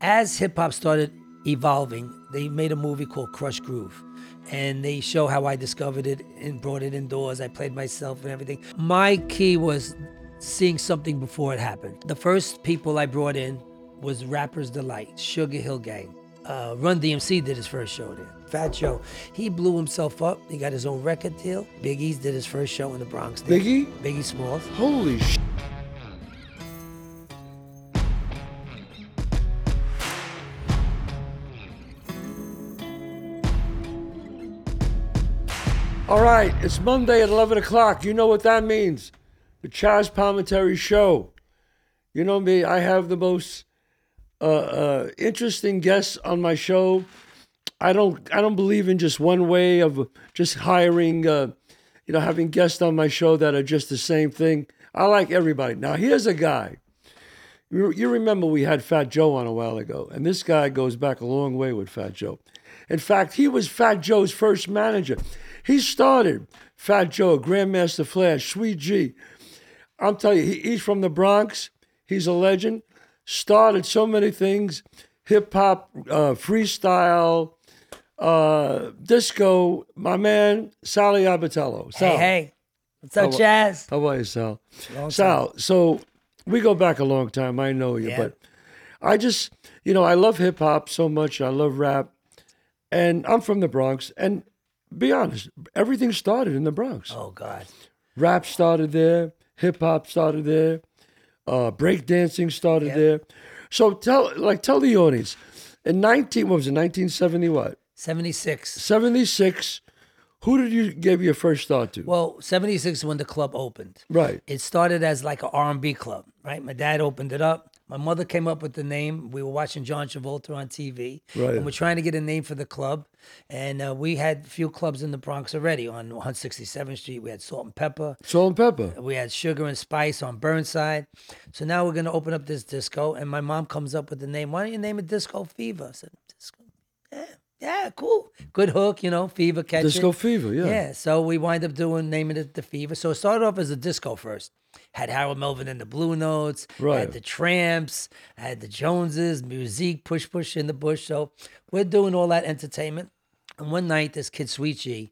as hip hop started evolving, they made a movie called Krush Groove. And they show how I discovered it and brought it indoors. I played myself and everything. My key was seeing something before it happened. The first people I brought in was Rappers Delight, Sugar Hill Gang. Uh, Run DMC did his first show there. Fat Joe, he blew himself up. He got his own record deal. Biggie's did his first show in the Bronx. there. Biggie? Biggie Smalls. Holy sh! All right, it's Monday at 11 o'clock. You know what that means. The Chazz Palminteri Show. You know me, I have the most uh, uh, interesting guests on my show. I don't, I don't believe in just one way of just hiring, uh, you know, having guests on my show that are just the same thing. I like everybody. Now, here's a guy. You you remember we had Fat Joe on a while ago, and this guy goes back a long way with Fat Joe. In fact, he was Fat Joe's first manager. He started Fat Joe, Grandmaster Flash, Sweet G. I'm telling you, he, he's from the Bronx. He's a legend. Started so many things hip hop, uh, freestyle, uh, disco. My man, Sally Abbatiello. Hey, Sal, hey. What's up, How- Chazz? How are you, Sal? Long Sal, so we go back a long time. I know you, Yeah. but I just, you know, I love hip hop so much. I love rap. And I'm from the Bronx. And be honest, everything started in the Bronx. Oh, God. Rap started there, hip hop started there, uh, breakdancing started Yeah. there. So tell like tell the audience, in nineteen what was it, nineteen seventy what? 76. Seventy six, who did you give your first start to? Well, 76 is when the club opened. right. It started as like an R&B club, right? My dad opened it up. My mother came up with the name. We were watching John Travolta on TV, Right. and we're trying to get a name for the club. And uh, we had a few clubs in the Bronx already. On 167th Street, we had Salt and Pepper. Salt and pepper. We had Sugar and Spice on Burnside. So now we're gonna open up this disco, and my mom comes up with the name. Why don't you name it Disco Fever? I said, Disco. Yeah, yeah, cool. Good hook, you know, Fever catch it. Disco fever, yeah. Yeah, so we wind up doing naming it the Fever. So it started off as a disco first. Had Harold Melvin and the Blue Notes, Right. had the Tramps, had the Joneses, Musique, Push Push in the Bush. So we're doing all that entertainment. And one night, this kid Sweet G,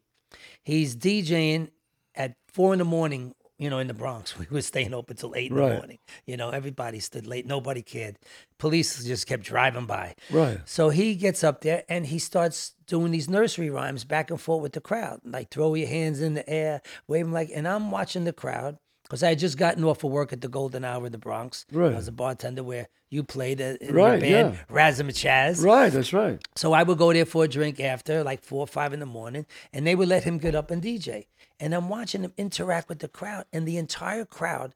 he's DJing at four in the morning. You know, in the Bronx, we were staying open till eight in Right. the morning. You know, everybody stood late. Nobody cared. Police just kept driving by. Right. So he gets up there and he starts doing these nursery rhymes back and forth with the crowd, like throw your hands in the air, wave them like. And I'm watching the crowd because I had just gotten off of work at the Golden Hour in the Bronx. Right. I was a bartender where you played uh, in Right, the band, yeah. Razum Chazz. Right, that's right. So I would go there for a drink after, like four or five in the morning, and they would let him get up and DJ. And I'm watching him interact with the crowd, and the entire crowd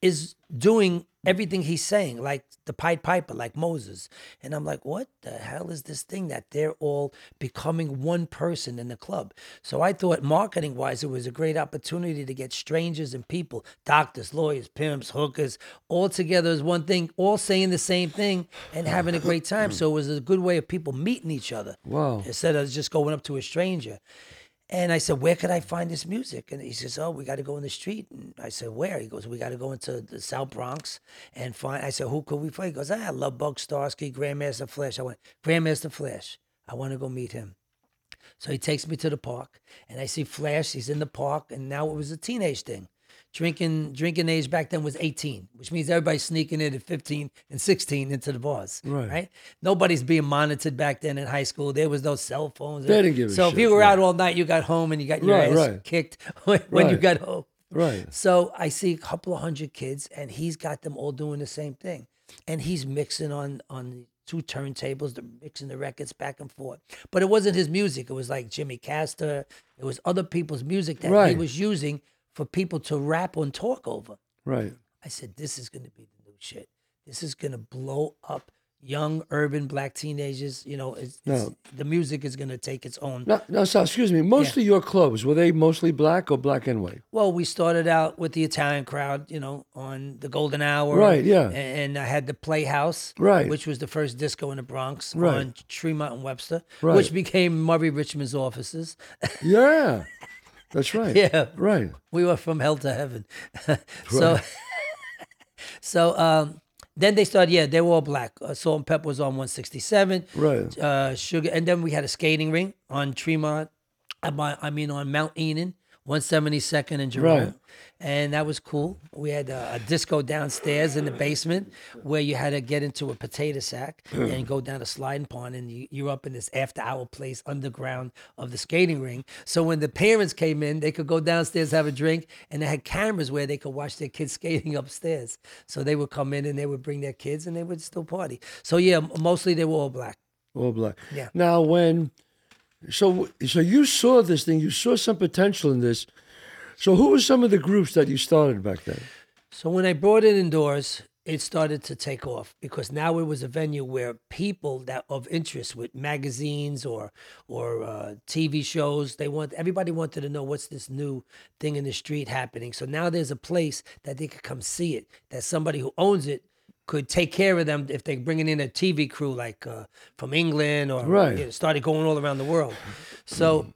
is doing everything he's saying, like the Pied Piper, like Moses. And I'm like, what the hell is this thing that they're all becoming one person in the club? So I thought, marketing wise, it was a great opportunity to get strangers and people, doctors, lawyers, pimps, hookers, all together as one thing, all saying the same thing and having a great time. So it was a good way of people meeting each other Wow. instead of just going up to a stranger. And I said, Where could I find this music? And he says, Oh, we got to go in the street. And I said, Where? He goes, We got to go into the South Bronx and find. I said, Who could we play? He goes, ah, I Lovebug Starski, Grandmaster Flash. I went, Grandmaster Flash. I want to go meet him. So he takes me to the park, and I see Flash. He's in the park, and now it was a teenage thing. Drinking drinking age back then was 18, which means everybody's sneaking in at 15 and 16 into the bars. Right. Nobody's being monitored back then in high school. There was no cell phones. They didn't give a so if shit, you were yeah. out all night, you got home and you got your Right, ass right. kicked when, when you got home. Right. So I see a couple of hundred kids, and he's got them all doing the same thing, and he's mixing on on two turntables, they're mixing the records back and forth. But it wasn't his music; it was like Jimmy Castor. It was other people's music that he was using for people to rap and talk over. Right. I said, "This is going to be the new shit. This is going to blow up." Young urban black teenagers, you know, it's, it's, No. the music is going to take its own No, no, Sal, excuse me. Most of your clubs were they mostly black or black and white? Well, we started out with the Italian crowd, you know, on the Golden Hour. Right, yeah. And, and I had the Playhouse, Right. which was the first disco in the Bronx Right. on Tremont and Webster, Right. which became Murray Richman's offices. Yeah, that's right. yeah. Right. We were from hell to heaven. so, so um, then they started. Yeah, they were all black. Uh, Salt and Pepper was on 167. Right. Uh, Sugar, and then we had a skating ring on Tremont. I I mean, on Mount Eden, 172nd and Jerome. Right. And that was cool. We had a, a disco downstairs in the basement where you had to get into a potato sack and go down a sliding pond, and you, you're up in this after hour place underground of the skating ring. So when the parents came in, they could go downstairs, have a drink, and they had cameras where they could watch their kids skating upstairs. So they would come in and they would bring their kids and they would still party. So yeah, mostly they were all black. All black. Yeah. Now, when so so you saw this thing, you saw some potential in this. So who were some of the groups that you started back then? So when I brought it indoors, it started to take off because now it was a venue where people that of interest with magazines or or uh, TV shows, they want everybody wanted to know what's this new thing in the street happening. So now there's a place that they could come see it. That somebody who owns it could take care of them if they're bringing in a TV crew like uh, from England or Right. you know, started going all around the world. So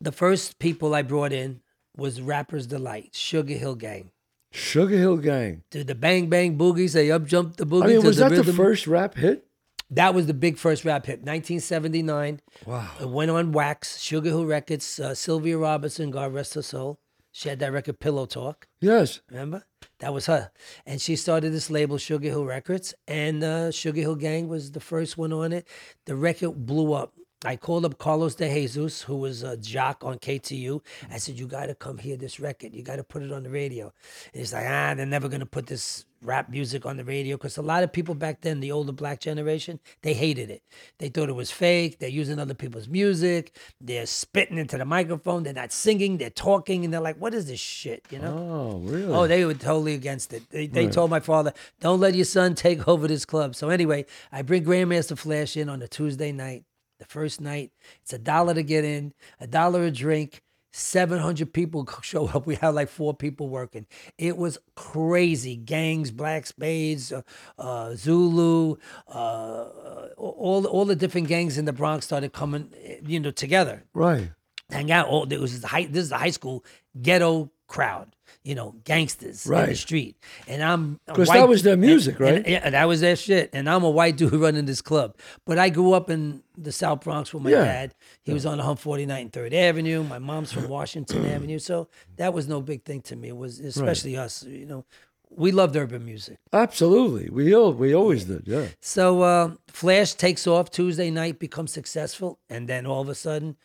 the first people I brought in was Rappers Delight, Sugar Hill Gang. Sugar Hill Gang. To the bang bang Boogies, they up jump the boogie. I mean, was the that the first rap hit? That was the big first rap hit, 1979. Wow. It went on wax, Sugar Hill Records. Uh, Sylvia Robinson, God rest her soul. She had that record Pillow Talk. Yes. Remember? That was her. And she started this label, Sugar Hill Records. And uh, Sugar Hill Gang was the first one on it. The record blew up. I called up Carlos De Jesus, who was a jock on KTU. I said, You got to come hear this record. You got to put it on the radio. And he's like, Ah, they're never going to put this rap music on the radio. Because a lot of people back then, the older black generation, they hated it. They thought it was fake. They're using other people's music. They're spitting into the microphone. They're not singing. They're talking. And they're like, What is this shit? You know? Oh, really? Oh, they were totally against it. They, they told my father, "Don't let your son take over this club." So anyway, I bring Grandmaster Flash in on a Tuesday night. The first night, it's a dollar to get in, a dollar a drink. Seven hundred people show up. We had like four people working. It was crazy. Gangs, Black Spades, uh, uh, Zulu, uh, all all the different gangs in the Bronx started coming, you know, together right. hang out. All there was this high. This is a high school ghetto crowd. You know, gangsters in the Right. street, and I'm a 'Cause white- that was their music, and- and- right? yeah, that was their shit. And I'm a white dude running this club. But I grew up in the South Bronx with my Yeah. dad. He was on 149th and Third Avenue. My mom's from Washington Avenue, so that was no big thing to me. It was especially us. You know, we loved urban music. Absolutely. We all we always did. Yeah. So uh, Flash takes off Tuesday night, becomes successful, and then all of a sudden,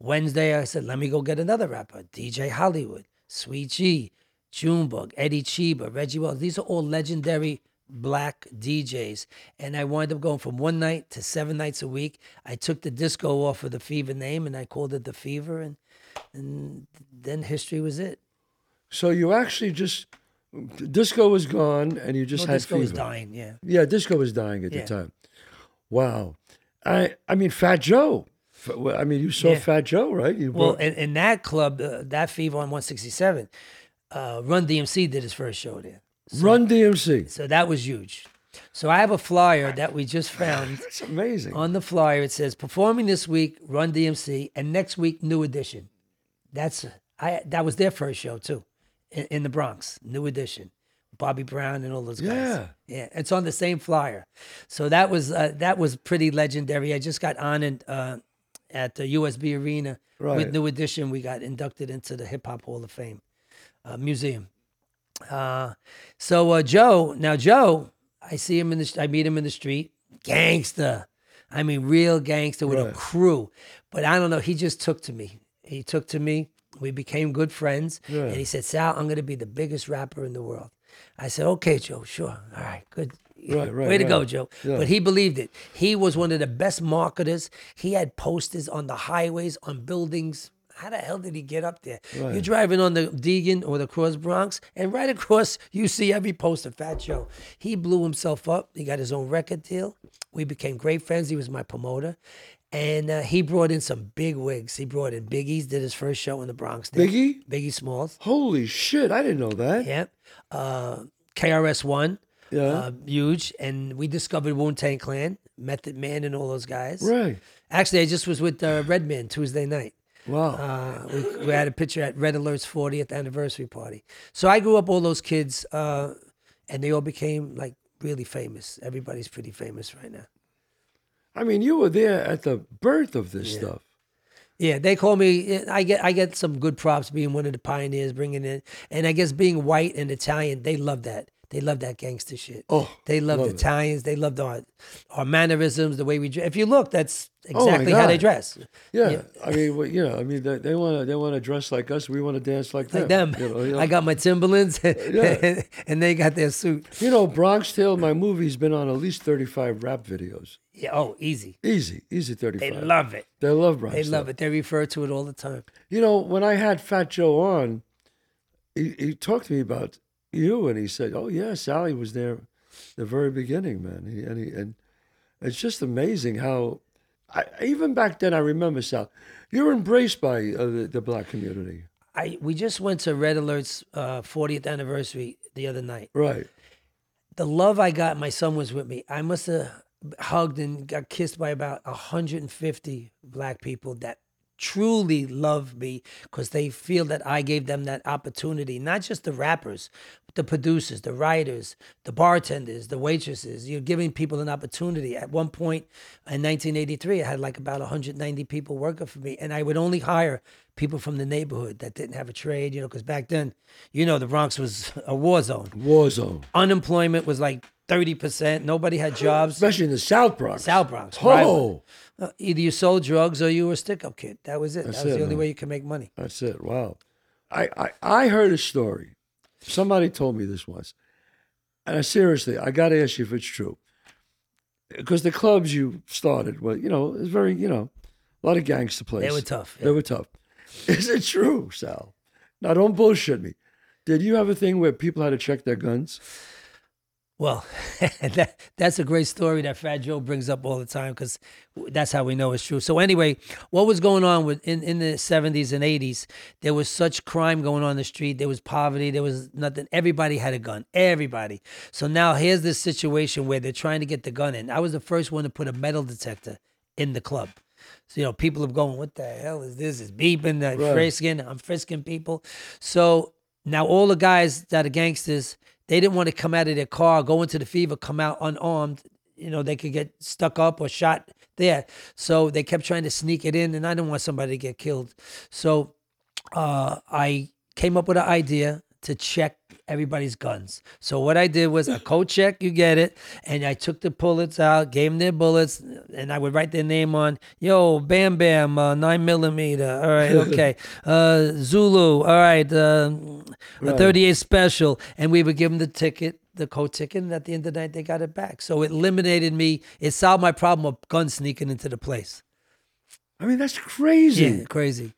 Wednesday I said, "Let me go get another rapper, DJ Hollywood, Sweet G, Junebug, Eddie Cheeba, Reggie Wells. These are all legendary black DJs." And I wound up going from one night to seven nights a week. I took the disco off of the Fever name, and I called it the Fever, and and then history was it. So you actually just disco was gone, and you just had disco was fever. dying, yeah. Yeah, disco was dying at Yeah. the time. Wow. I I mean, Fat Joe. I mean, you saw Yeah. Fat Joe, right? You Well, in, in that club, uh, that Fever on 167, uh, Run DMC did his first show there. Run DMC. So that was huge. So I have a flyer that we just found. That's amazing. On the flyer, it says performing this week, Run DMC, and next week, New Edition. That's I. That was their first show too, in, in the Bronx. New Edition, Bobby Brown and all those guys. Yeah. yeah. It's on the same flyer, so that was uh, that was pretty legendary. I just got honored uh, at the UBS Arena Right. with New Edition. We got inducted into the Hip Hop Hall of Fame uh, museum. Uh, so uh, Joe, now Joe, I see him in the, I meet him in the street, gangster. I mean, real gangster with a crew. But I don't know. He just took to me. He took to me. We became good friends. Yeah. And he said, Sal, I'm going to be the biggest rapper in the world. I said, okay, Joe, sure. All right, good. Right, right, Way to go. Joe. Yeah. But he believed it. He was one of the best marketers. He had posters on the highways, on buildings. How the hell did he get up there? You're driving on the Deegan or the Cross Bronx, and right across you see every poster, Fat Joe. He blew himself up. He got his own record deal. We became great friends. He was my promoter. And uh, he brought in some big wigs. He brought in Biggie's, did his first show in the Bronx. Biggie? Biggie Smalls. Holy shit! I didn't know that. Yep. Uh, KRS One. Yeah. Uh, huge. And we discovered Wu Tang Clan, Method Man, and all those guys. Right. Actually, I just was with uh, Redman Tuesday night. Wow. Uh, we, we had a picture at Red Alert's 40th anniversary party. So I grew up all those kids, uh, and they all became like really famous. Everybody's pretty famous right now. I mean, you were there at the birth of this stuff. Yeah, they call me. I get I get some good props being one of the pioneers, bringing in, and I guess being white and Italian, they love that. They love that gangster shit. Oh, they love, love it. Italians. They love our our mannerisms, the way we dress. If you look, that's Oh, exactly how they dress. Yeah, I mean, well, you know, I mean, they, want to they want to dress like us. We want to dance like, Like them. You know, you know? I got my Timberlands, Yeah. and they got their suit. You know, Bronx Tale, my movie's been on at least thirty five rap videos. Yeah. Oh, easy. Easy, easy thirty They love it. They love Bronx. They love it. They refer to it all the time. You know, when I had Fat Joe on, he, he talked to me about you, and he said, "Oh yeah, Sally was there, the very beginning, man." He, and he, and it's just amazing how, I, even back then, I remember Sal. You're embraced by uh, the, the black community, I we just went to Red Alert's uh, 40th anniversary the other night. right? the love I got, my son was with me. I must have hugged and got kissed by about 150 black people that truly love me because they feel that I gave them that opportunity. Not just the rappers, but the producers, the writers, the bartenders, the waitresses. You're giving people an opportunity. At one point in 1983, I had like about 190 people working for me, and I would only hire people from the neighborhood that didn't have a trade, you know, because back then, you know, the Bronx was a war zone War zone, unemployment was like 30%. Nobody had jobs. especially in the South Bronx. South Bronx. Oh, Uh, either you sold drugs or you were a stick up kid. That was it. That's that was it, the only man. way you could make money. that's it. Wow. I, I I heard a story. Somebody told me this once, and I seriously, I got to ask you if it's true. Because the clubs you started, well, you know, it's very, you know, a lot of gangster places. They were tough. They were tough. Is it true, Sal? Now, don't bullshit me. Did you have a thing where people had to check their guns? Well, that, that's a great story that Fat Joe brings up all the time because that's how we know it's true. So anyway, what was going on with in, in the 70s and 80s? There was such crime going on in the street. There was poverty. There was nothing. Everybody had a gun. Everybody. So now here's this situation where they're trying to get the gun in. I was the first one to put a metal detector in the club. So, you know, people are going, what the hell is this? It's beeping, uh, Right. frisking. I'm frisking people. So now all the guys that are gangsters, they didn't want to come out of their car, go into the fever, come out unarmed. You know, they could get stuck up or shot there. So they kept trying to sneak it in, and I didn't want somebody to get killed. So uh, I came up with an idea to check everybody's guns. So what I did was a code check, you get it, and I took the bullets out, gave them their bullets, and I would write their name on. Yo, Bam Bam, uh, nine millimeter. All right, okay. Uh, Zulu. All right. Uh, a 38 special, and we would give them the ticket. The code ticket, and at the end of the night, they got it back. So it eliminated me. It solved my problem of guns sneaking into the place. I mean, that's crazy. Yeah, crazy.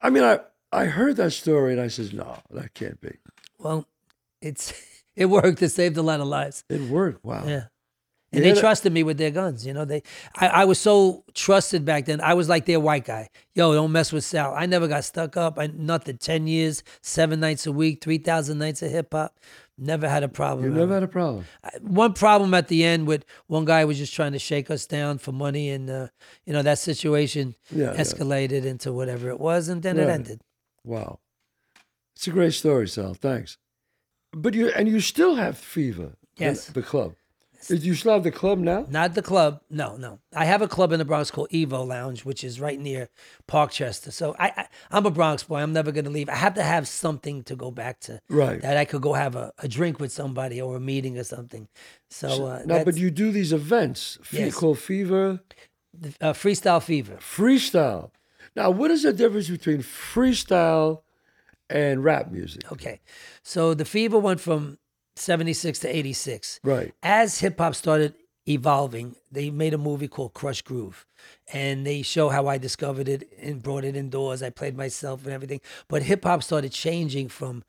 I mean, I, I heard that story and I says, no, that can't be. Well, it's it worked. It saved a lot of lives. It worked. Wow. Yeah. And Yeah, they trusted me with their guns. You know, they I, I was so trusted back then. I was like their white guy. Yo, don't mess with Sal. I never got stuck up. I nothing. Ten years, seven nights a week, three thousand nights of hip hop. Never had a problem. You ever. never had a problem. One problem at the end with one guy was just trying to shake us down for money, and uh, you know that situation Yeah, yeah. escalated into whatever it was, and then it ended. Wow. It's a great story, Sal. Thanks. But you and you still have fever. Yes. The, club. Is you still have the club now? Not the club. No, no. I have a club in the Bronx called Evo Lounge, which is right near Parkchester. So I, I I'm a Bronx boy. I'm never gonna leave. I have to have something to go back to. Right. That I could go have a, a drink with somebody or a meeting or something. So uh, no, but you do these events Yes. called Fever uh, freestyle fever. Freestyle. Now, what is the difference between freestyle and rap music? Okay. So the fever went from 76 to 86. Right. as hip hop started evolving, they made a movie called Krush Groove. And they show how I discovered it and brought it indoors. I played myself and everything. But hip hop started changing from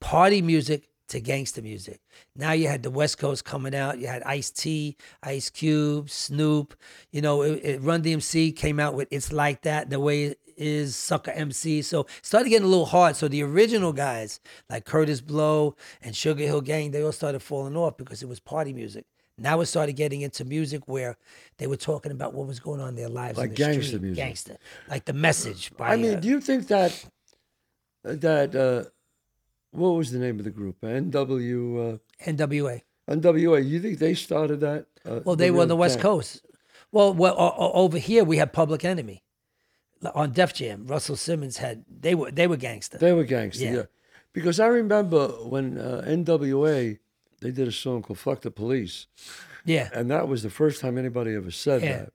party music to gangster music. Now you had the West Coast coming out. You had Ice T, Ice Cube, Snoop. You know, it, it, Run DMC came out with "It's Like That." The way it is Sucker MC. So it started getting a little hard. So the original guys like Kurtis Blow and Sugar Hill Gang, they all started falling off because it was party music. Now it started getting into music where they were talking about what was going on in their lives, Like in the gangster street. music. gangster, like the message. By, I mean, uh, do you think that that uh, what was the name of the group? NW. Uh, NWA. NWA. You think they started that? Uh, Well, they were on the West? Coast. Well, well, over here we had Public Enemy on Def Jam. Russell Simmons had they were they were gangster. They were gangster, Yeah. yeah. Because I remember when uh, NWA they did a song called "Fuck the Police," yeah, and that was the first time anybody ever said Yeah. that.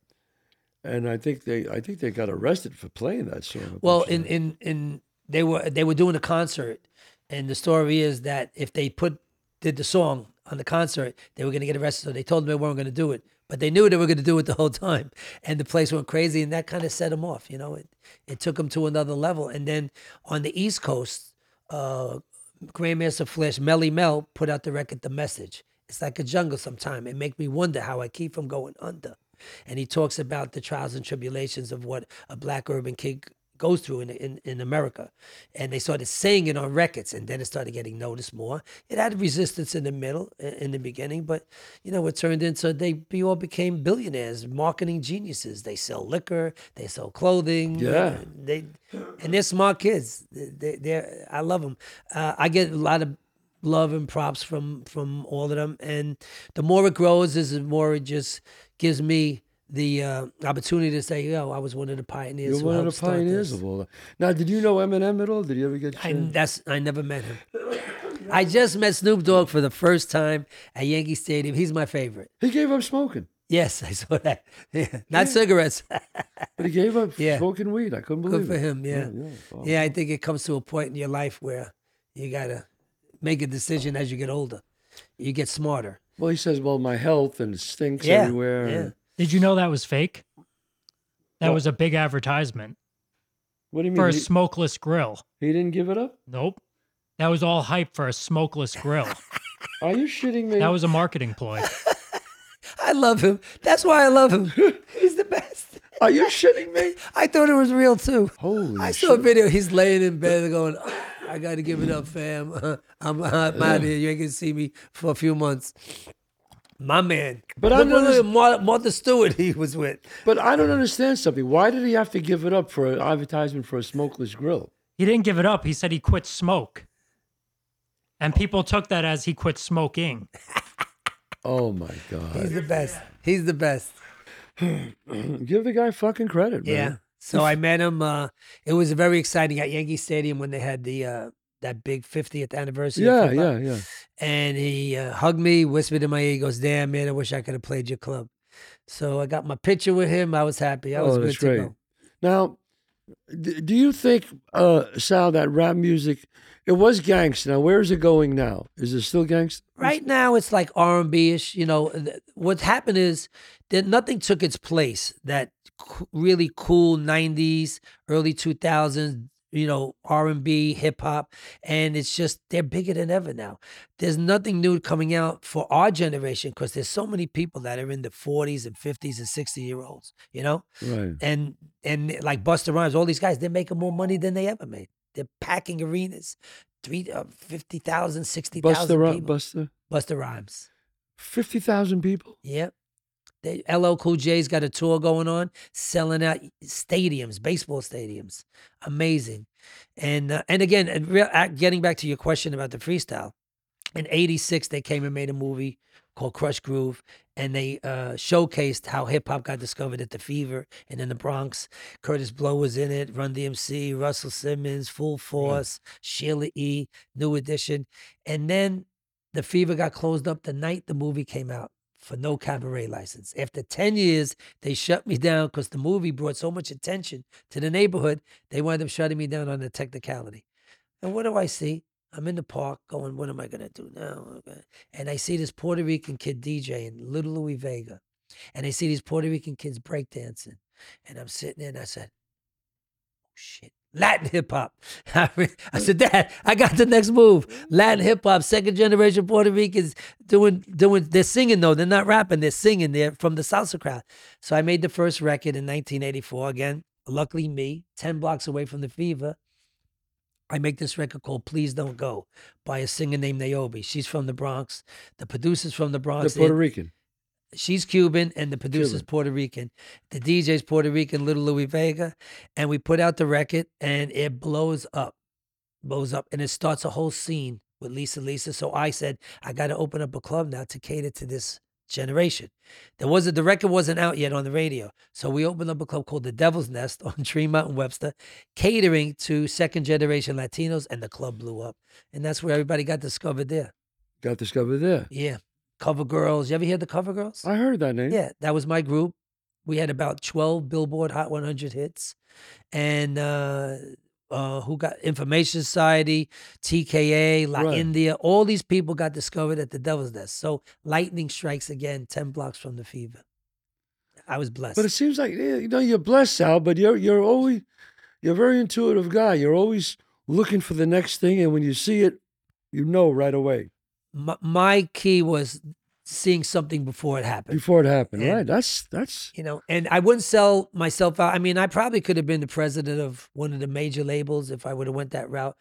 And I think they, I think they got arrested for playing that song. Well, in in in they were they were doing a concert, and the story is that if they put did the song on the concert, they were going to get arrested. So they told them they weren't going to do it, but they knew they were going to do it the whole time, and the place went crazy, and that kind of set them off. You know, it it took them to another level. And then on the East Coast, uh, Grandmaster Flash, Melle Mel put out the record, The Message. It's like a jungle sometime. It make me wonder how I keep from going under. And he talks about the trials and tribulations of what a black urban kid goes through in, in, in America. And they started saying it on records, and then it started getting noticed more. It had resistance in the middle, in the beginning, but you know, it turned into they all became billionaires, marketing geniuses. They sell liquor, they sell clothing. Yeah. They and they're smart kids. They, they're I love them. Uh, I get a lot of love and props from from all of them, and the more it grows, is the more it just gives me the uh, opportunity to say, "Yo, I was one of the pioneers." You're one of the pioneers of all that. Now, did you know Eminem at all? Did you ever get? I that's I never met him. I just met Snoop Dogg for the first time at Yankee Stadium. He's my favorite. He gave up smoking, Yes, I saw that. Yeah. Not cigarettes. but he gave up Yeah. smoking weed. I couldn't believe it. Good for it. him. Yeah. yeah. Wow. Yeah, I think it comes to a point in your life where you gotta make a decision as you get older. You get smarter. Well, he says, "Well, my health and it stinks Yeah, everywhere." Yeah. and- Did you know that was fake? That What? was a big advertisement What do you mean? for a He, smokeless grill. he didn't give it up? Nope. That was all hype for a smokeless grill. Are you shitting me? That was a marketing ploy. I love him. That's why I love him. He's the best. Are you shitting me? I thought it was real too. Holy I shit! saw a video. He's laying in bed going, "Oh, I got to give it up, fam. I'm, I'm out of here. You ain't going to see me for a few months. My man. But I Look what noticed- Mar- Martha Stewart he was with. But I don't understand something. Why did he have to give it up for an advertisement for a smokeless grill? He didn't give it up. He said he quit smoke. And people took that as he quit smoking. Oh my God. He's the best. He's the best. Give the guy fucking credit, man. Yeah. So I met him. Uh, it was very exciting at Yankee Stadium when they had the uh, that big 50th anniversary. Yeah, yeah, yeah. And he uh, hugged me, whispered in my ear, he goes, "Damn man, I wish I could have played your club." So I got my picture with him. I was happy. I was oh, good that's to go. Now, do you think, uh, Sal, that rap music, it was gangsta. Now, where is it going now? Is it still gangsta? Right now, it's like R and B ish. You know, th- what happened is that nothing took its place. That really cool '90s, early 2000s, you know, R and B, hip hop, and it's just they're bigger than ever now. There's nothing new coming out for our generation because there's so many people that are in the 40s and 50s and 60 year olds. You know, Right. and and like Busta Rhymes, all these guys, they're making more money than they ever made. They're packing arenas, three uh, 50,000, 60,000 Busta, people. Busta, Busta Rhymes. 50,000 people? Yep. They, LL Cool J's got a tour going on, selling out stadiums, baseball stadiums. Amazing. And uh, and again, and real, uh, getting back to your question about the freestyle, in '86 they came and made a movie called Krush Groove, and they uh, showcased how hip hop got discovered at the Fever and in the Bronx. Kurtis Blow was in it, Run DMC, Russell Simmons, Full Force, Sheila E, New Edition, and then the Fever got closed up the night the movie came out for no cabaret license. After 10 years, they shut me down because the movie brought so much attention to the neighborhood, they wound up shutting me down on a technicality. And what do I see? I'm in the park going, what am I going to do now? And I see this Puerto Rican kid DJing, Little Louie Vega. And I see these Puerto Rican kids breakdancing. And I'm sitting there and I said, oh shit. Latin hip hop. I said, Dad, I got the next move. Latin hip hop, second generation Puerto Ricans doing doing. They're singing though. They're not rapping. They're singing. They're from the salsa crowd. So I made the first record in 1984. Again, luckily me, ten blocks away from the Fever. I make this record called "Please Don't Go" by a singer named Naomi. She's from the Bronx. The producer's from the Bronx. The Puerto Rican. She's Cuban and the producer's Cuban. Puerto Rican. The DJ's Puerto Rican, Little Louie Vega. And we put out the record and it blows up. Blows up. And it starts a whole scene with Lisa Lisa. So I said, I got to open up a club now to cater to this generation. There wasn't the record wasn't out yet on the radio, so we opened up a club called the Devil's Nest on Tremont and Webster, catering to second generation Latinos, and the club blew up, and that's where everybody got discovered there. Got discovered there. Yeah, Cover Girls. You ever hear the Cover Girls? I heard that name. Yeah, that was my group. We had about 12 Billboard Hot 100 hits. And uh, uh, who got Information Society, TKA, La Right. India, all these people got discovered at the Devil's Nest. So lightning strikes again 10 blocks from the fever. I was blessed. But it seems like you know you're blessed, Sal. But you're you're always you're a very intuitive guy. You're always looking for the next thing, and when you see it, you know right away my, my key was seeing something before it happened. before it happened. And- right? That's that's you know, and I wouldn't sell myself out. I mean, I probably could have been the president of one of the major labels if I would have went that route.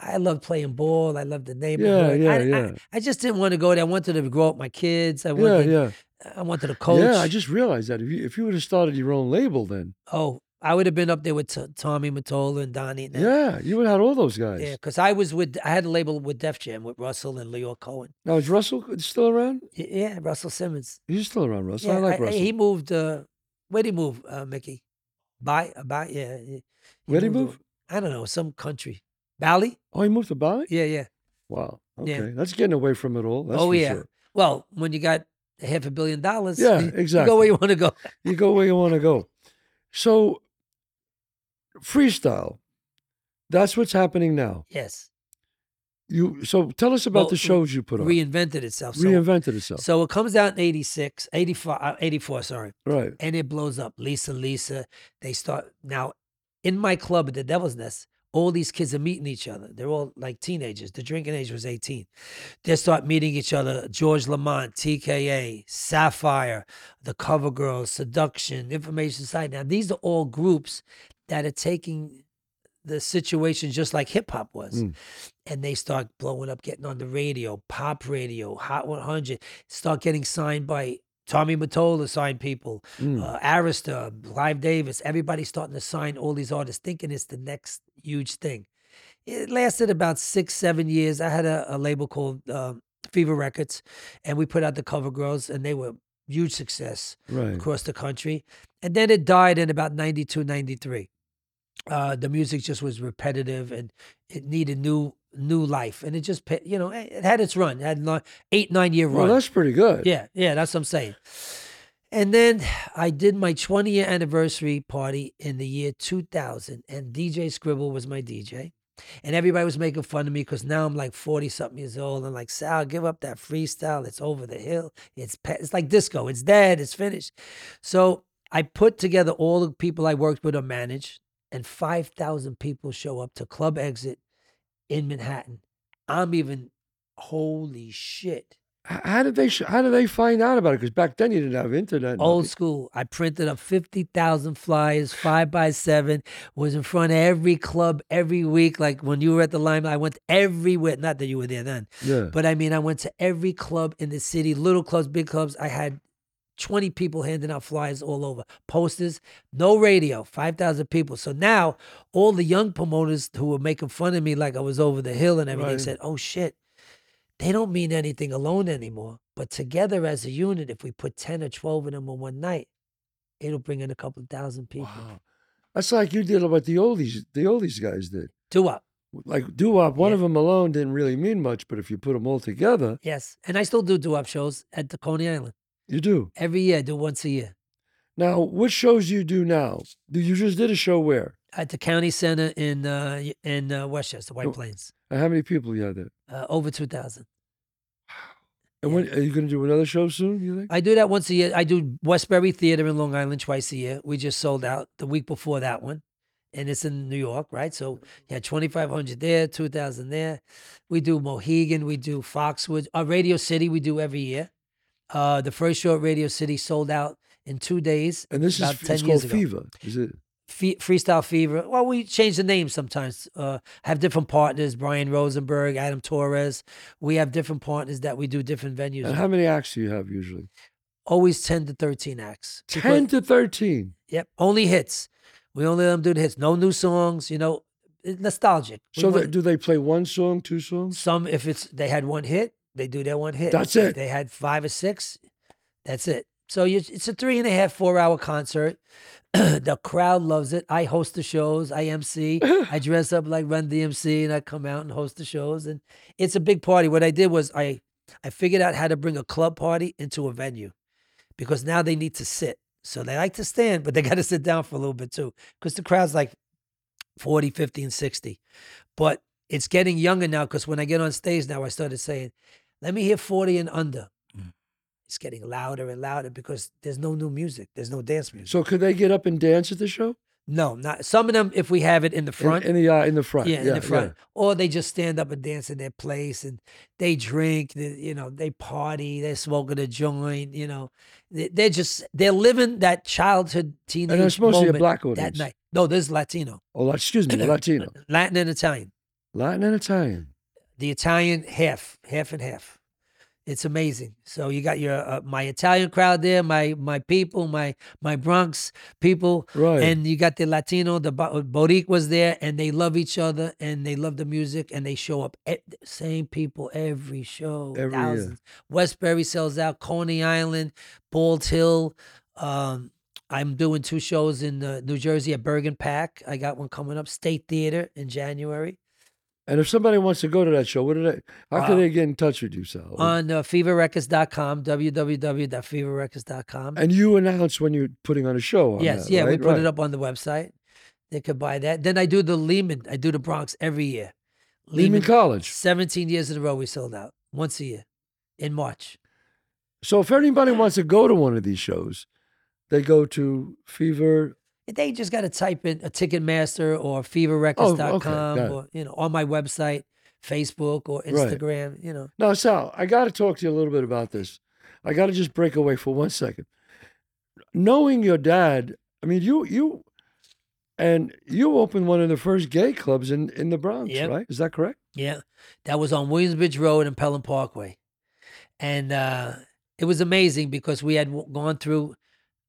I loved playing ball. I loved the neighborhood. yeah, I, yeah. I, I just didn't want to go there. I wanted to grow up my kids. I yeah, wanted, yeah, I wanted to coach. yeah. I just realized that if you if you would have started your own label, then oh, I would have been up there with T- Tommy Mottola and Donnie. And yeah, you would have had all those guys. yeah, because I was with. I had a label with Def Jam with Russell and Lyor Cohen. Now is Russell still around? Y- Yeah, Russell Simmons. He's still around, Russell. Yeah, I like Russell. he moved. Uh, where'd he move, uh, Mickey? By, uh, by, yeah. he- Where'd he moved to- move? I don't know, some country. Bali? oh, he moved to Bali. Yeah, yeah. Wow. Okay, Yeah. that's getting away from it all. That's oh yeah. sure. Well, when you got half a billion dollars, Yeah, you- You exactly. go where you want to go. You go where you want to go. So, freestyle. That's what's happening now. Yes. You so tell us about Well, the shows you put on. Reinvented itself. So, Reinvented itself. so it comes out in 86, 85, uh, 84, sorry. right. And it blows up. Lisa, Lisa. They start now in my club at the Devil's Nest. All these kids are meeting each other. They're all like teenagers. The drinking age was 18. They start meeting each other. George Lamond, TKA, Safire, the Cover Girls, Seduction, Information Society. Now, these are all groups that are taking the situation just like hip hop was. Mm. And they start blowing up, getting on the radio, pop radio, Hot 100, start getting signed by Tommy Mottola, signed people, Mm. uh, Arista, Clive Davis, everybody starting to sign all these artists, thinking it's the next huge thing. It lasted about six, seven years. I had a, a label called uh, Fever Records, and we put out the Cover Girls, and they were huge success Right. across the country. And then it died in about 92, 93. Uh, the music just was repetitive and it needed new new life. And it just, you know, it had its run. It had a eight, nine year run Well, that's pretty good. Yeah, yeah, that's what I'm saying. And then I did my 20 year anniversary party in the year 2000, and DJ Skribble was my DJ. And everybody was making fun of me because now I'm like 40 something years old. And like, Sal, give up that freestyle. It's over the hill. It's pe- it's like disco. It's dead. It's finished. So I put together all the people I worked with or managed, and 5,000 people show up to Club Exit in Manhattan. I'm even, holy shit. How did they How did they find out about it? Because back then you didn't have internet. Old nothing. school. I printed up 50,000 flyers, five by seven, was in front of every club every week. Like when you were at the Limelight, I went everywhere. Not that you were there then, Yeah. but I mean, I went to every club in the city, little clubs, big clubs. I had 20 people handing out flyers all over, posters, no radio, 5,000 people. So now all the young promoters who were making fun of me like I was over the hill and everything Right. said, oh shit, they don't mean anything alone anymore. But together as a unit, if we put 10 or 12 of them on one night, it'll bring in a couple thousand people. Wow. That's like you did what the oldies the oldies guys did. Do up. Like doo wop, one Yeah. of them alone didn't really mean much, but if you put them all together, Yes. And I still do do up shows at the Coney Island. You do. Every year, I do once a year. Now, what shows do you do now? Do You just did a show where? At the county center in uh, in uh, Westchester, White Oh. Plains. And how many people you had there? Uh, over 2,000. And when are you going to do another show soon? You think? I do that once a year. I do Westbury Theater in Long Island twice a year. We just sold out the week before that one. And it's in New York, right? So you had 2,500 there, 2,000 there. We do Mohegan, we do Foxwoods. Uh, Radio City, we do every year. Uh, the first show at Radio City sold out in two days. And this about is 10 it's years called ago. Fever. Is it? Fe- Freestyle Fever. Well, we change the name sometimes. Uh, have different partners. Brian Rosenberg, Adam Torres. We have different partners that we do different venues. And with. how many acts do you have usually? Always ten to thirteen acts. Because- Ten to thirteen. Yep. Only hits. We only let them do the hits. No new songs. You know, nostalgic. We So want- that, do they play one song, two songs? some if it's they had one hit, they do their one hit. That's If it. they had five or six, that's it. So you, it's a three and a half, four hour concert. the crowd loves it. I host the shows. I MC. I dress up like Run DMC, and I come out and host the shows. And it's a big party. What I did was I I figured out how to bring a club party into a venue because now they need to sit. So they like to stand, but they got to sit down for a little bit too because the crowd's like 40, 50, and 60. But it's getting younger now because when I get on stage now, I started saying, let me hear 40 and under. It's getting louder and louder because there's no new music. There's no dance music. So could they get up and dance at the show? no, not some of them if we have it in the front. in, the uh, in the front. yeah, in the front. Or they just stand up and dance in their place and they drink, they, you know, they party, they're smoking a joint, you know. They- They're just, they're living that childhood teenage And it's mostly a moment black that night. No, there's Latino, Oh, excuse me, Latino, Latin and Italian. Latin and Italian. The Italian half, half and half. It's amazing. So you got your uh, my Italian crowd there, my my people, my my Bronx people, Right. and you got the Latino, the Bo- Boric was there, and they love each other and they love the music and they show up. e- Same people every show, Every year. Westbury sells out, Coney Island, Bald Hill. Um, I'm doing two shows in uh, New Jersey at Bergen PAC. I got one coming up, State Theater in January. And if somebody wants to go to that show, what do they? How can Uh, they get in touch with you, Sal? on uh, feverrecords.com, www.feverrecords.com. and you announce when you're putting on a show. On yes, that, yeah, we put Right. it up on the website. They could buy that. Then I do the Lehman. I do the Bronx every year. Lehman College. 17 years in a row we sold out. Once a year in March. So if anybody wants to go to one of these shows, they go to Fever. They just got to type in a Ticketmaster or feverrecords.com got it. or, you know, on my website, Facebook or Right. Instagram, you know. Now, Sal, I got to talk to you a little bit about this. I got to just break away for one second. Knowing your dad, I mean, you you and you opened one of the first gay clubs in in the Bronx, Yep. right? Is that correct? Yeah, that was on Williamsbridge Road and Pelham Parkway, and uh, it was amazing because we had gone through,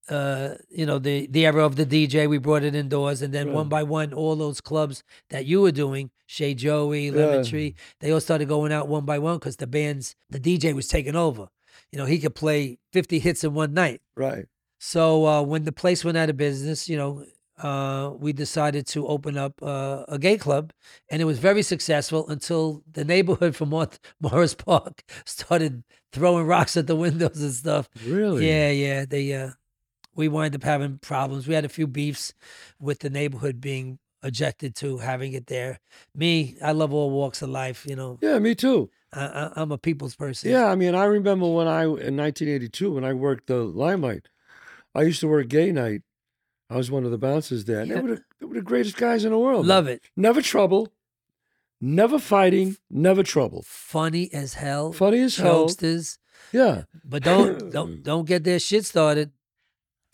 uh, you know, the the era of the DJ. We brought it indoors, and then one by one, all those clubs that you were doing, Shea Joey, Lemon Yeah. Tree, they all started going out one by one because the bands, the DJ was taking over. You know, he could play fifty hits in one night. Right. So uh, when the place went out of business, you know, uh, we decided to open up uh, a gay club, and it was very successful until the neighborhood from Mor- Morris Park started throwing rocks at the windows and stuff. Really? Yeah, yeah. They uh, we wind up having problems. We had a few beefs with the neighborhood being objected to having it there. Me, I love all walks of life. You know, Yeah, me too. I, I, I'm a people's person. Yeah, I mean, I remember when I in 1982 when I worked the Limelight. I used to work gay night. I was one of the bouncers there. Yeah. they, were the, they were the greatest guys in the world. man. love it. Never trouble. Never fighting. Never trouble. Funny as hell. Funny as hell. Jokesters. Yeah. But don't don't don't get their shit started,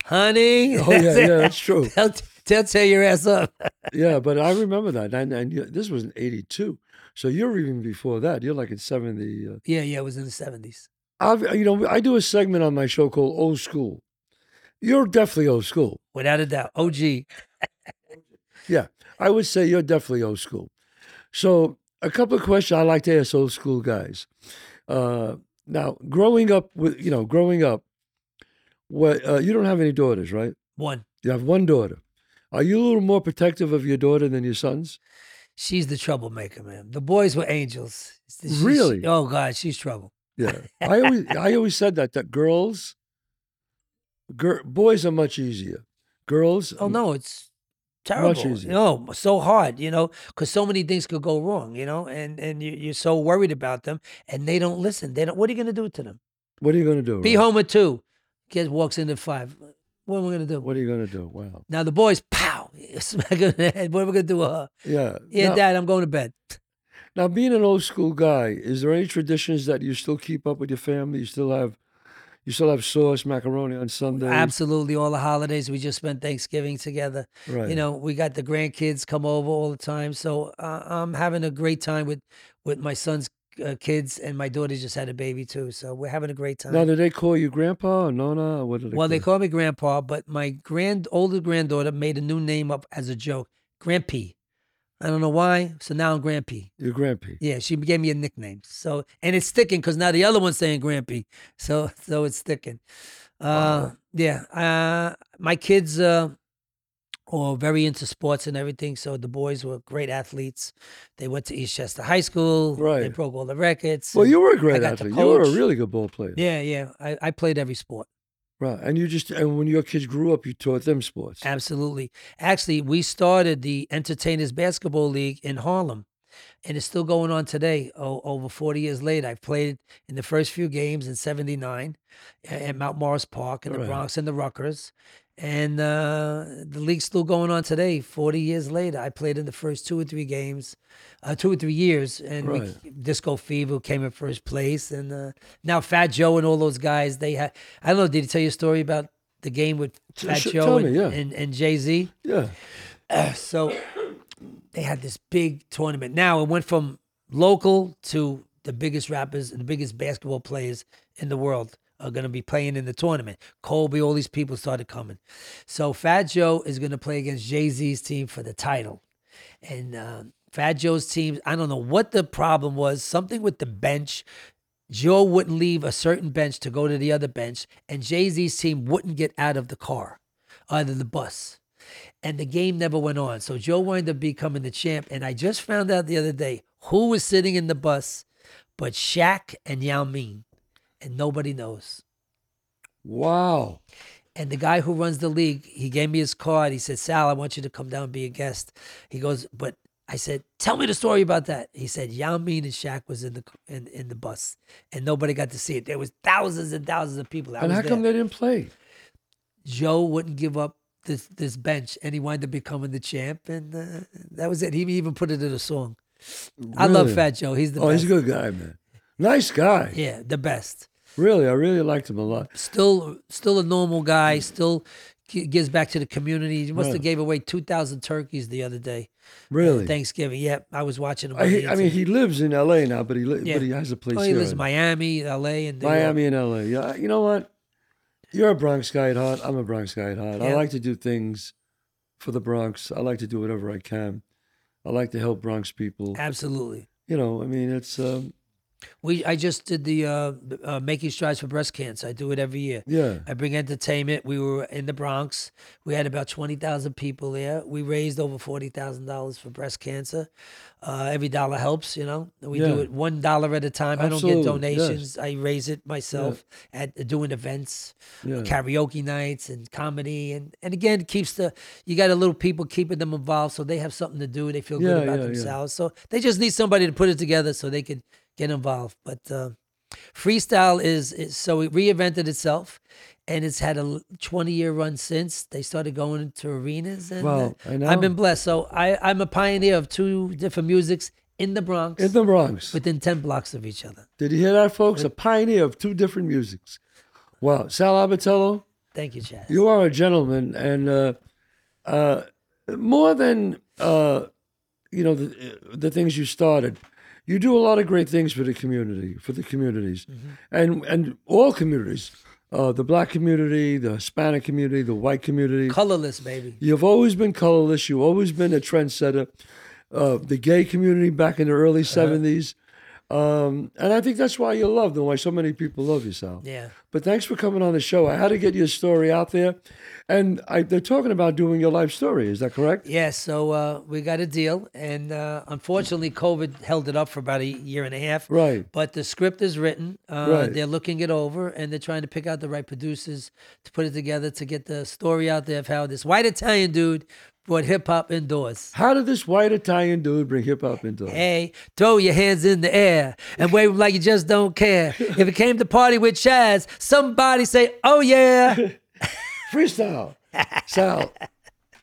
honey. Oh yeah, yeah, that's true. They'll, they'll tear your ass up. Yeah, but I remember that. And, and you- this was in '82, so you're even before that. You're like in '70. Uh, Yeah, yeah, it was in the seventies. I've, you know, I do a segment on my show called Old School. You're definitely old school. Without a doubt. OG. Yeah, I would say you're definitely old school. So, a couple of questions I like to ask old school guys. Uh, now, growing up with, you know, growing up, what uh, you don't have any daughters, right? One. You have one daughter. Are you a little more protective of your daughter than your sons? She's the troublemaker, man. The boys were angels. She's- Really? oh God, she's trouble. Yeah, I always, I always said that that girls, gir- boys are much easier. Girls, Oh no, it's terrible. Much easier. No, so hard, you know, because so many things could go wrong, you know, and and you, you're so worried about them, and they don't listen. They don't. What are you gonna do to them? what are you going to do? Be Rob? home at two. Kid walks in at five. What am I gonna do? What are you going to do? Wow. Now the boys, pow, smack her in the head. What am I gonna do her? Yeah. Yeah, now, Dad, I'm going to bed. now, being an old school guy, is there any traditions that you still keep up with your family? You still have, you still have sauce macaroni on Sunday. Absolutely, all the holidays we just spent Thanksgiving together. Right. You know, we got the grandkids come over all the time, so uh, I'm having a great time with with my son's uh, kids, and my daughter just had a baby too, so we're having a great time. Now, do they call you grandpa or nona? Or what do they well, they call call me grandpa, but my grand older granddaughter made a new name up as a joke, Grandpy. I don't know why. So now I'm Grampy. Your grandpa. Yeah, she gave me a nickname. So and it's sticking because now the other one's saying Grampy. So so it's sticking. Uh, yeah. Uh, my kids uh, are very into sports and everything. So the boys were great athletes. They went to Eastchester High School. Right. They broke all the records. Well, you were a great athlete. You were a really good ball player. yeah, yeah. I, I played every sport. Right. And you just and when your kids grew up, you taught them sports. Absolutely. Actually, we started the Entertainers Basketball League in Harlem, and it's still going on today. Oh, over 40 years later, I've played in the first few games in 79 at Mount Morris Park in the Right. Bronx and the Rucker. And uh, the league's still going on today, 40 years later. I played in the first two or three games, uh, two or three years, and Right. we, Disco Fever came in first place. And uh, now Fat Joe and all those guys, they had, I don't know, did he tell you a story about the game with Fat sh- Joe and, yeah. and, and Jay Z? Yeah. So they had this big tournament. Now it went from local to the biggest rappers and the biggest basketball players in the world are going to be playing in the tournament. Kobe, all these people started coming. So Fat Joe is going to play against Jay Z's team for the title. And uh, Fat Joe's team, I don't know what the problem was, something with the bench. Joe wouldn't leave a certain bench to go to the other bench, and Jay Z's team wouldn't get out of the car, out of the bus. And the game never went on. So Joe wound up becoming the champ. And I just found out the other day who was sitting in the bus but Shaq and Yao Ming. And nobody knows. Wow. And the guy who runs the league, he gave me his card. He said, Sal, I want you to come down and be a guest. He goes, but I said, tell me the story about that. He said, Yao Ming and Shaq was in the in, in the bus, and nobody got to see it. There was thousands and thousands of people. I and how there. come they didn't play? Joe wouldn't give up this this bench, and he wound up becoming the champ, and uh, that was it. He even put it in a song. I love Fat Joe. He's the Oh, best. he's a good guy, man. Nice guy. Yeah, the best. Really, I really liked him a lot. Still, still a normal guy. Still gives back to the community. He must have gave away two thousand turkeys the other day. Really. Thanksgiving. Yep, I was watching him. I, he- I mean, he lives in L.A. now, but he li- Yeah. but he has a place oh, he here. lives in Miami, L.A., and New York. Miami and L.A. Yeah, you know what? You're a Bronx guy at heart. I'm a Bronx guy at heart. I like to do things for the Bronx. I like to do whatever I can. I like to help Bronx people. Absolutely. You know, I mean, it's um, We I just did the uh, uh, making strides for breast cancer. I do it every year. yeah, I bring entertainment. We were in the Bronx. We had about 20,000 people there. We raised over $40,000 for breast cancer. Uh, every dollar helps, you know. We do it one dollar at a time. I don't Absolutely, get yes. donations. I raise it myself at doing events, yeah. karaoke nights and comedy. And, and again, it keeps the, you got a little people keeping them involved so they have something to do. They feel Yeah, good about yeah, yeah. themselves. So they just need somebody to put it together so they could get involved. But, uh, freestyle is, is so it reinvented itself and it's had a 20 year run since they started going to arenas and uh, I know. i've been blessed so I, i'm a pioneer of two different musics in the bronx in the Bronx. within 10 blocks of each other Did you hear that, folks? A pioneer of two different musics. Wow, Sal Abbatiello, thank you Chazz you are a gentleman, and uh, uh, more than uh, you know the the things you started. You do a lot of great things for the community, for the communities, and and all communities, uh, the black community, the Hispanic community, the white community. colorless baby You've always been colorless. You've always been a trendsetter. Uh, the gay community back in the early 70s. Um, and I think that's why you're loved and why so many people love you, Sal. yeah But thanks for coming on the show. I had to get your story out there. And I, they're talking about doing your life story. Is that correct? yeah so uh, we got a deal and uh, unfortunately covid held it up for about a year and a half Right. But the script is written. Uh, Right. They're looking it over, and they're trying to pick out the right producers to put it together to get the story out there of how this white Italian dude brought hip hop indoors. How did this white Italian dude bring hip hop it? Hey, throw your hands in the air and wave 'em like you just don't care. If it came to party with Chazz, somebody say, "Oh yeah!" Freestyle. Sal,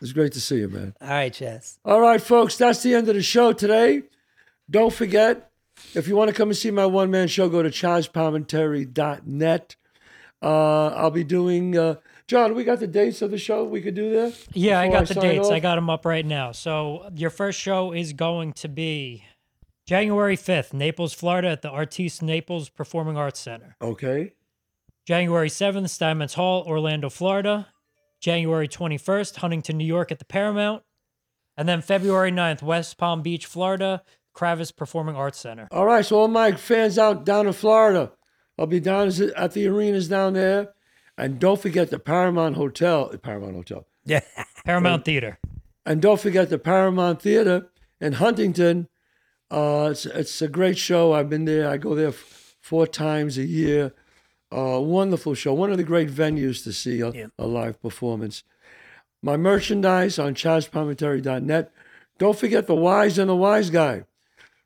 it's great to see you, man. All right, Chazz. All right, folks, that's the end of the show today. Don't forget, if you want to come and see my one man show, go to chazzpalminteri.net. Uh, I'll be doing, uh, John, we got the dates of the show we could do this? Yeah, I got the sign dates. I got them up right now. So your first show is going to be January 5th, Naples, Florida, at the Artis Naples Performing Arts Center. Okay. January 7th, Steinmetz Hall, Orlando, Florida. January 21st, Huntington, New York, at the Paramount. And then February 9th, West Palm Beach, Florida, Kravis Performing Arts Center. All right, so all my fans out down in Florida, I'll be down at the arenas down there, and don't forget the Paramount Hotel, The Paramount Hotel, Yeah. Paramount Theater. and don't forget the Paramount Theater in Huntington. Uh, it's it's a great show. I've been there. I go there f- four times a year. Uh, wonderful show. One of the great venues to see a, Yeah. a live performance. My merchandise on ChazzPalminteri.net. Don't forget the Wise and the Wise Guy.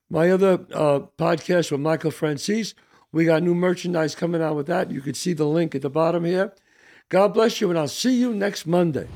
My other uh, podcast with Michael Francis. We got new merchandise coming out with that. You can see the link at the bottom here. God bless you, and I'll see you next Monday.